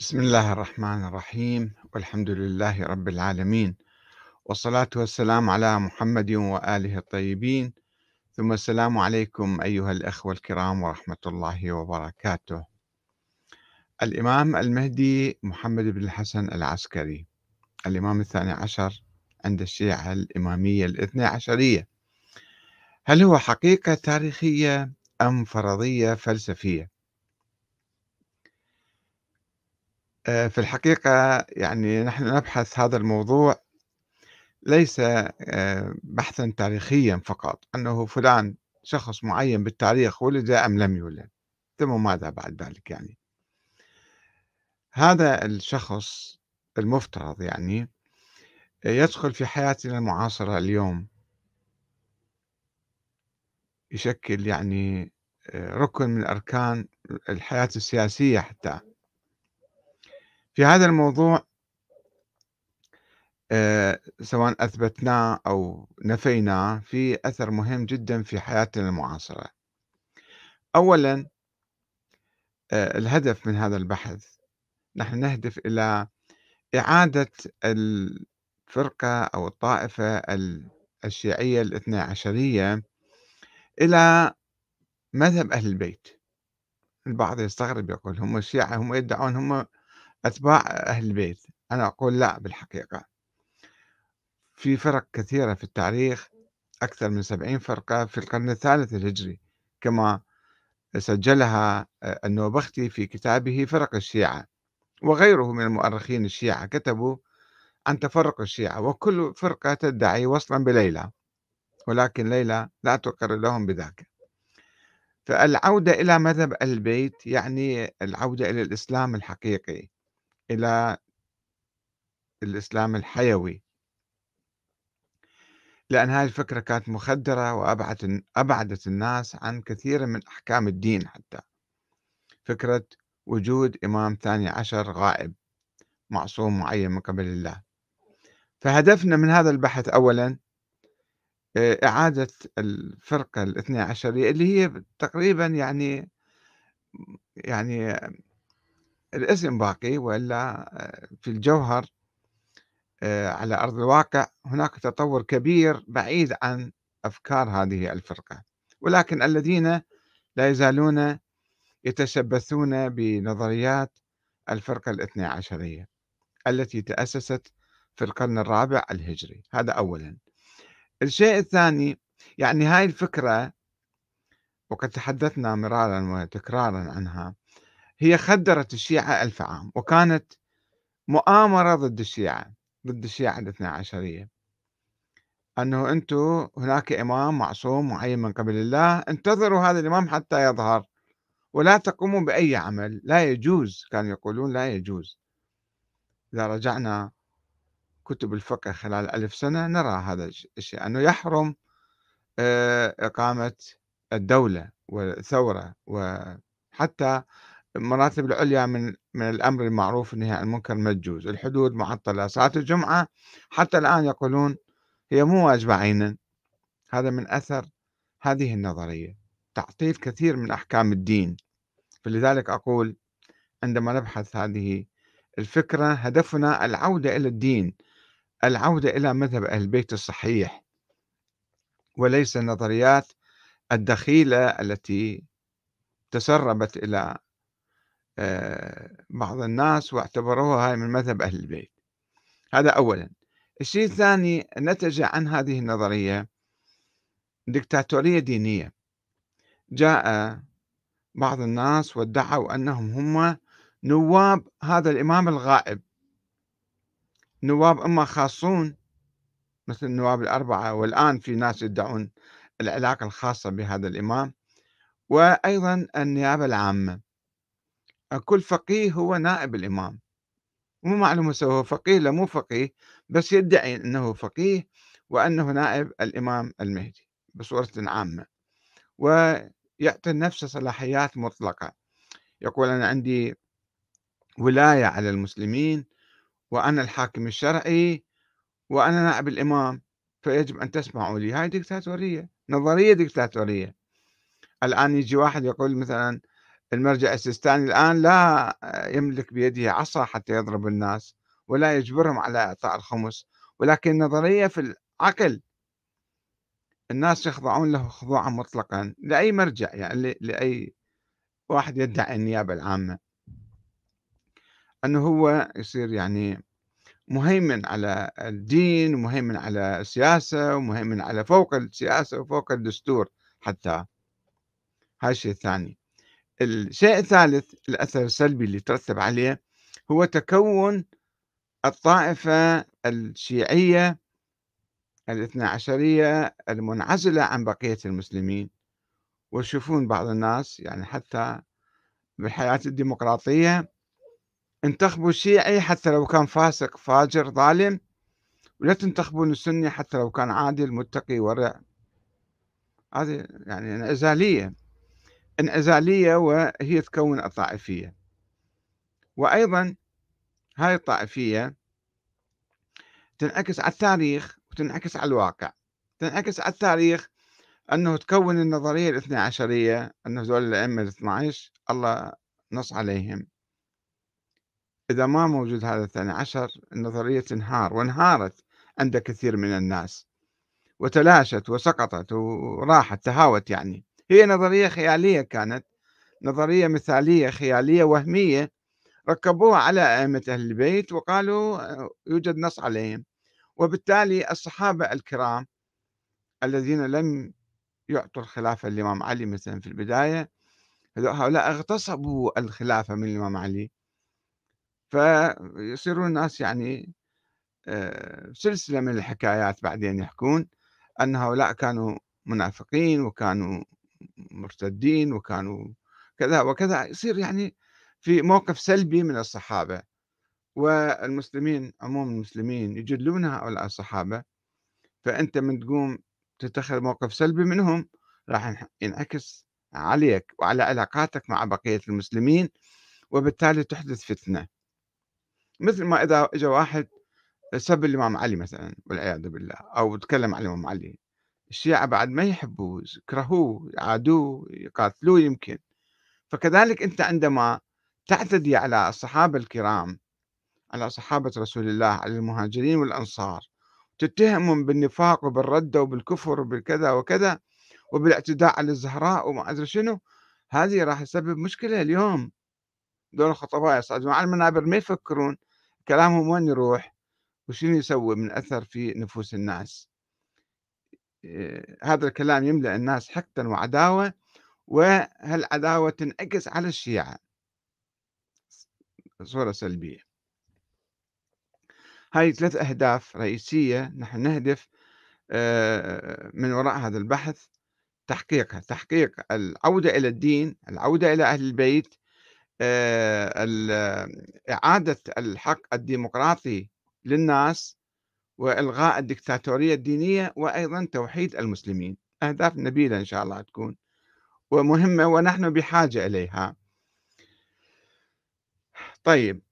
بسم الله الرحمن الرحيم والحمد لله رب العالمين والصلاة والسلام على محمد وآله الطيبين ثم السلام عليكم أيها الأخوة الكرام ورحمة الله وبركاته الإمام المهدي محمد بن الحسن العسكري الإمام الثاني عشر عند الشيعة الإمامية الاثنى عشرية هل هو حقيقة تاريخية أم فرضية فلسفية؟ آه، في الحقيقة يعني نحن نبحث هذا الموضوع ليس آه، بحثا تاريخيا فقط أنه فلان شخص معين بالتاريخ ولد أم لم يولد ثم ماذا بعد ذلك يعني؟ هذا الشخص المفترض يعني يدخل في حياتنا المعاصرة اليوم يشكل يعني آه، ركن من أركان الحياة السياسية حتى. في هذا الموضوع آه، سواء أثبتناه أو نفيناه في أثر مهم جدا في حياتنا المعاصرة. أولا آه، الهدف من هذا البحث نحن نهدف إلى إعادة الفرقة أو الطائفة الشيعية الاثنى عشرية إلى مذهب أهل البيت. البعض يستغرب يقول هم الشيعة هم يدعون هم أتباع أهل البيت. أنا أقول لا بالحقيقة. في فرق كثيرة في التاريخ أكثر من سبعين فرقة في القرن الثالث الهجري كما سجلها آه، النوبختي في كتابه فرق الشيعة وغيره من المؤرخين الشيعة كتبوا عن تفرق الشيعة وكل فرقة تدعي وصلا بليلى ولكن ليلى لا تقر لهم بذاك. فالعودة إلى مذهب البيت يعني العودة إلى الإسلام الحقيقي. إلى الإسلام الحيوي. لأن هذه الفكرة كانت مخدرة وأبعدت أبعدت الناس عن كثير من أحكام الدين حتى. فكرة وجود إمام ثاني عشر غائب معصوم معين من قبل الله. فهدفنا من هذا البحث أولا إعادة الفرقة الاثنى عشرية اللي هي تقريبا يعني يعني الاسم باقي وإلا آه، في الجوهر آه، على أرض الواقع هناك تطور كبير بعيد عن أفكار هذه الفرقة. ولكن الذين لا يزالون يتشبثون بنظريات الفرقة الاثنى عشرية التي تأسست في القرن الرابع الهجري. هذا أولا. الشيء الثاني يعني هاي الفكرة وقد تحدثنا مرارا وتكرارا عنها هي خدرت الشيعة ألف عام وكانت مؤامرة ضد الشيعة ضد الشيعة الاثنى عشرية. أنه أنتم هناك إمام معصوم معين من قبل الله انتظروا هذا الإمام حتى يظهر ولا تقوموا بأي عمل لا يجوز كانوا يقولون لا يجوز. إذا رجعنا كتب الفقه خلال ألف سنة نرى هذا الشيء أنه يحرم آه، إقامة الدولة والثورة وحتى المراتب العليا من من الأمر المعروف والنهي عن المنكر مجوز الحدود معطلة صلاة الجمعة حتى الآن يقولون هي مو واجبة عينا. هذا من أثر هذه النظرية. تعطيل كثير من أحكام الدين. فلذلك أقول عندما نبحث هذه الفكرة هدفنا العودة إلى الدين العودة إلى مذهب أهل البيت الصحيح. وليس النظريات الدخيلة التي تسربت آه، بعض الناس واعتبروها هاي من مذهب أهل البيت. هذا أولا. الشيء الثاني نتج عن هذه النظرية دكتاتورية دينية. جاء بعض الناس وادعوا أنهم هم نواب هذا الإمام الغائب. نواب إما خاصون مثل النواب الأربعة والآن في ناس يدعون العلاقة الخاصة بهذا الإمام. وأيضا النيابة العامة. كل فقيه هو نائب الإمام. مو معلوم هو فقيه لا مو فقيه بس يدعي أنه فقيه وأنه نائب الإمام المهدي بصورة عامة. ويعطي نفسه صلاحيات مطلقة. يقول أنا عندي ولاية على المسلمين وأنا الحاكم الشرعي وأنا نائب الإمام فيجب أن تسمعوا لي. هاي ديكتاتورية نظرية ديكتاتورية. الآن يجي واحد يقول مثلا المرجع السيستاني الآن لا يملك بيده عصا حتى يضرب الناس ولا يجبرهم على إعطاء الخمس ولكن نظرية في العقل. الناس يخضعون له خضوعا مطلقا لأي مرجع يعني لأي واحد يدعي النيابة العامة. أنه هو يصير يعني مهيمن على الدين ومهيمن على السياسة ومهيمن على فوق السياسة وفوق الدستور حتى. هاي الشيء الثاني. الشيء الثالث الأثر السلبي اللي ترتب عليه هو تكون الطائفة الشيعية الاثنى عشرية المنعزلة عن بقية المسلمين. ويشوفون بعض الناس يعني حتى بالحياة الديمقراطية انتخبوا الشيعي حتى لو كان فاسق فاجر ظالم. ولا تنتخبون السني حتى لو كان عادل متقي ورع. هذه يعني انعزالية انعزالية وهي تكون الطائفية. وأيضا هاي الطائفية تنعكس على التاريخ وتنعكس على الواقع. تنعكس على التاريخ أنه تكون النظرية الاثنى عشرية أنه هذول الأئمة الاثنى عشر الله نص عليهم. إذا ما موجود هذا الثاني عشر النظرية تنهار وانهارت عند كثير من الناس. وتلاشت وسقطت وراحت تهاوت يعني. هي نظرية خيالية كانت نظرية مثالية خيالية وهمية ركبوها على أئمة أهل البيت وقالوا يوجد نص عليهم. وبالتالي الصحابة الكرام الذين لم يعطوا الخلافة للإمام علي مثلا في البداية هؤلاء اغتصبوا الخلافة من الإمام علي. فيصيرون الناس يعني آه، سلسلة من الحكايات بعدين يحكون أن هؤلاء كانوا منافقين وكانوا مرتدين وكانوا كذا وكذا يصير يعني في موقف سلبي من الصحابة. والمسلمين عموم المسلمين يجلون هؤلاء الصحابة فأنت من تقوم تتخذ موقف سلبي منهم راح ينعكس عليك وعلى علاقاتك مع بقية المسلمين وبالتالي تحدث فتنة. مثل ما إذا إجا واحد سب الإمام علي مثلا والعياذ بالله أو تكلم عن الإمام علي. الشيعة بعد ما يحبوه يكرهوه يعادوه يقاتلوه يمكن. فكذلك أنت عندما تعتدي على الصحابة الكرام على صحابة رسول الله على المهاجرين والأنصار تتهمهم بالنفاق وبالردة وبالكفر وبالكذا وكذا وبالاعتداء على الزهراء وما أدري شنو هذه راح تسبب مشكلة اليوم. دول الخطباء يصعدون على المنابر ما يفكرون كلامهم وين يروح وشنو يسوي من أثر في نفوس الناس. هذا الكلام يملأ الناس حقدا وعداوة وهالعداوة تنعكس على الشيعة. صورة سلبية. هاي ثلاث أهداف رئيسية نحن نهدف آه، من وراء هذا البحث تحقيقها. تحقيق العودة إلى الدين العودة إلى أهل البيت آه، إعادة الحق الديمقراطي للناس وإلغاء الدكتاتورية الدينية وأيضا توحيد المسلمين. أهداف نبيلة إن شاء الله تكون ومهمة ونحن بحاجة إليها. طيب.